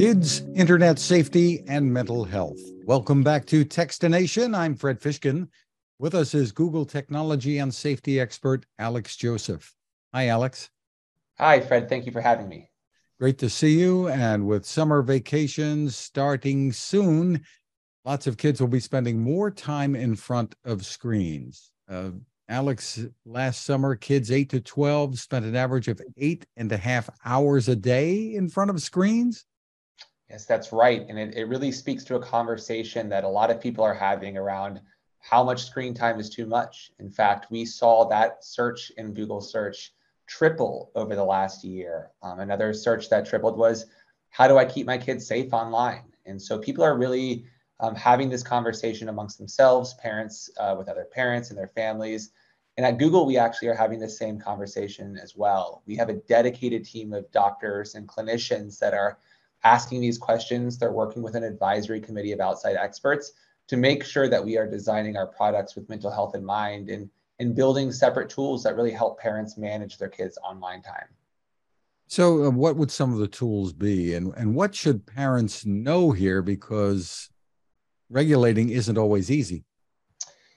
kids, internet safety, and mental health. Welcome back to Techstination. I'm Fred Fishkin. With us is Google technology and safety expert Alex Joseph. Hi, Alex. Hi, Fred. Thank you for having me. Great to see you. And with summer vacations starting soon, lots of kids will be spending more time in front of screens. Uh, Alex, last summer, kids 8 to 12 spent an average of eight and a half hours a day in front of screens. Yes, that's right. And it, it really speaks to a conversation that a lot of people are having around how much screen time is too much. In fact, we saw that search in Google search triple over the last year. Um, another search that tripled was how do I keep my kids safe online? And so people are really um, having this conversation amongst themselves, parents uh, with other parents and their families. And at Google, we actually are having the same conversation as well. We have a dedicated team of doctors and clinicians that are asking these questions. They're working with an advisory committee of outside experts to make sure that we are designing our products with mental health in mind and, and building separate tools that really help parents manage their kids' online time. So, uh, what would some of the tools be, and, and what should parents know here? Because regulating isn't always easy.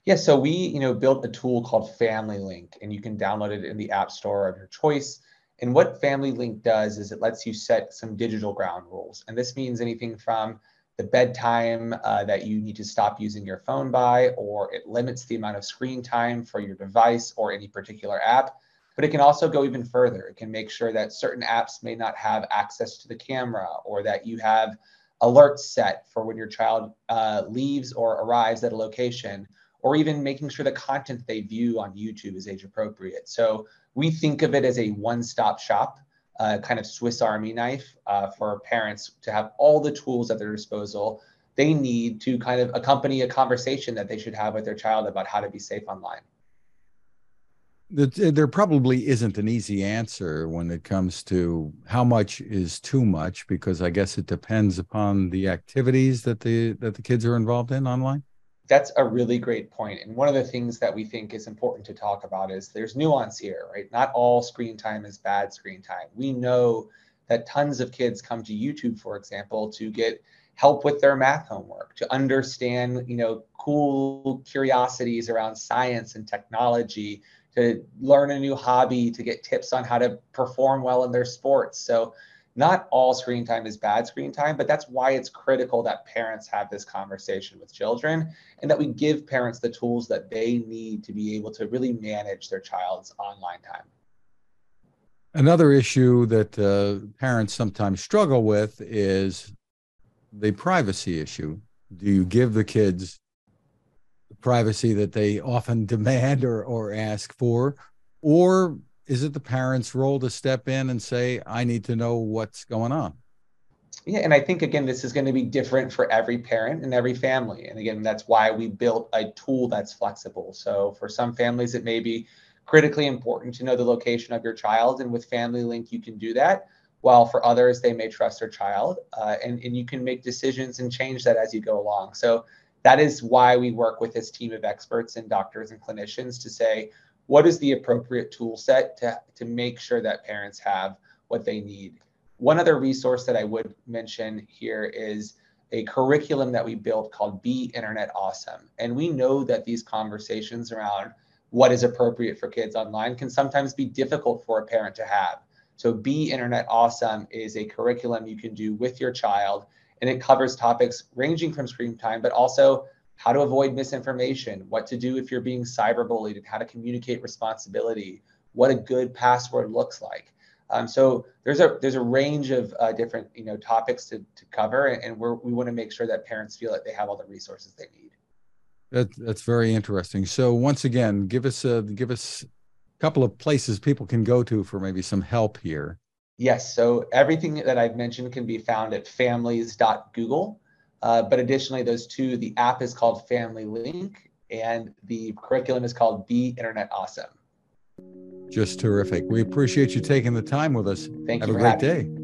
Yeah, so we, you know, built a tool called Family Link, and you can download it in the App Store of your choice. And what Family Link does is it lets you set some digital ground rules. And this means anything from the bedtime uh, that you need to stop using your phone by, or it limits the amount of screen time for your device or any particular app. But it can also go even further. It can make sure that certain apps may not have access to the camera, or that you have alerts set for when your child uh, leaves or arrives at a location, or even making sure the content they view on YouTube is age appropriate. So we think of it as a one-stop shop, uh, kind of Swiss Army knife uh, for parents to have all the tools at their disposal they need to kind of accompany a conversation that they should have with their child about how to be safe online. There probably isn't an easy answer when it comes to how much is too much, because I guess it depends upon the activities that the that the kids are involved in online that's a really great point. And one of the things that we think is important to talk about is there's nuance here, right? Not all screen time is bad screen time. We know that tons of kids come to YouTube, for example, to get help with their math homework, to understand, you know, cool curiosities around science and technology, to learn a new hobby, to get tips on how to perform well in their sports. So not all screen time is bad screen time, but that's why it's critical that parents have this conversation with children and that we give parents the tools that they need to be able to really manage their child's online time. Another issue that uh, parents sometimes struggle with is the privacy issue. Do you give the kids the privacy that they often demand or, or ask for? Or is it the parents' role to step in and say, I need to know what's going on? Yeah, and I think again, this is going to be different for every parent and every family. And again, that's why we built a tool that's flexible. So for some families, it may be critically important to know the location of your child. And with Family Link, you can do that. While for others, they may trust their child. Uh, and, and you can make decisions and change that as you go along. So that is why we work with this team of experts and doctors and clinicians to say, what is the appropriate tool set to, to make sure that parents have what they need. One other resource that I would mention here is a curriculum that we built called Be Internet Awesome. And we know that these conversations around what is appropriate for kids online can sometimes be difficult for a parent to have. So Be Internet Awesome is a curriculum you can do with your child, and it covers topics ranging from screen time, but also how to avoid misinformation, what to do if you're being cyberbullied, and how to communicate responsibility, what a good password looks like. Um, so there's a there's a range of uh, different you know topics to, to cover, and we're, we want to make sure that parents feel like they have all the resources they need. That, that's very interesting. So once again, give us a give us a couple of places people can go to for maybe some help here. Yes. So everything that I've mentioned can be found at families.google. Uh, but additionally, those two, the app is called Family Link and the curriculum is called Be Internet Awesome. Just terrific. We appreciate you taking the time with us. Thank Have you. Have a great day.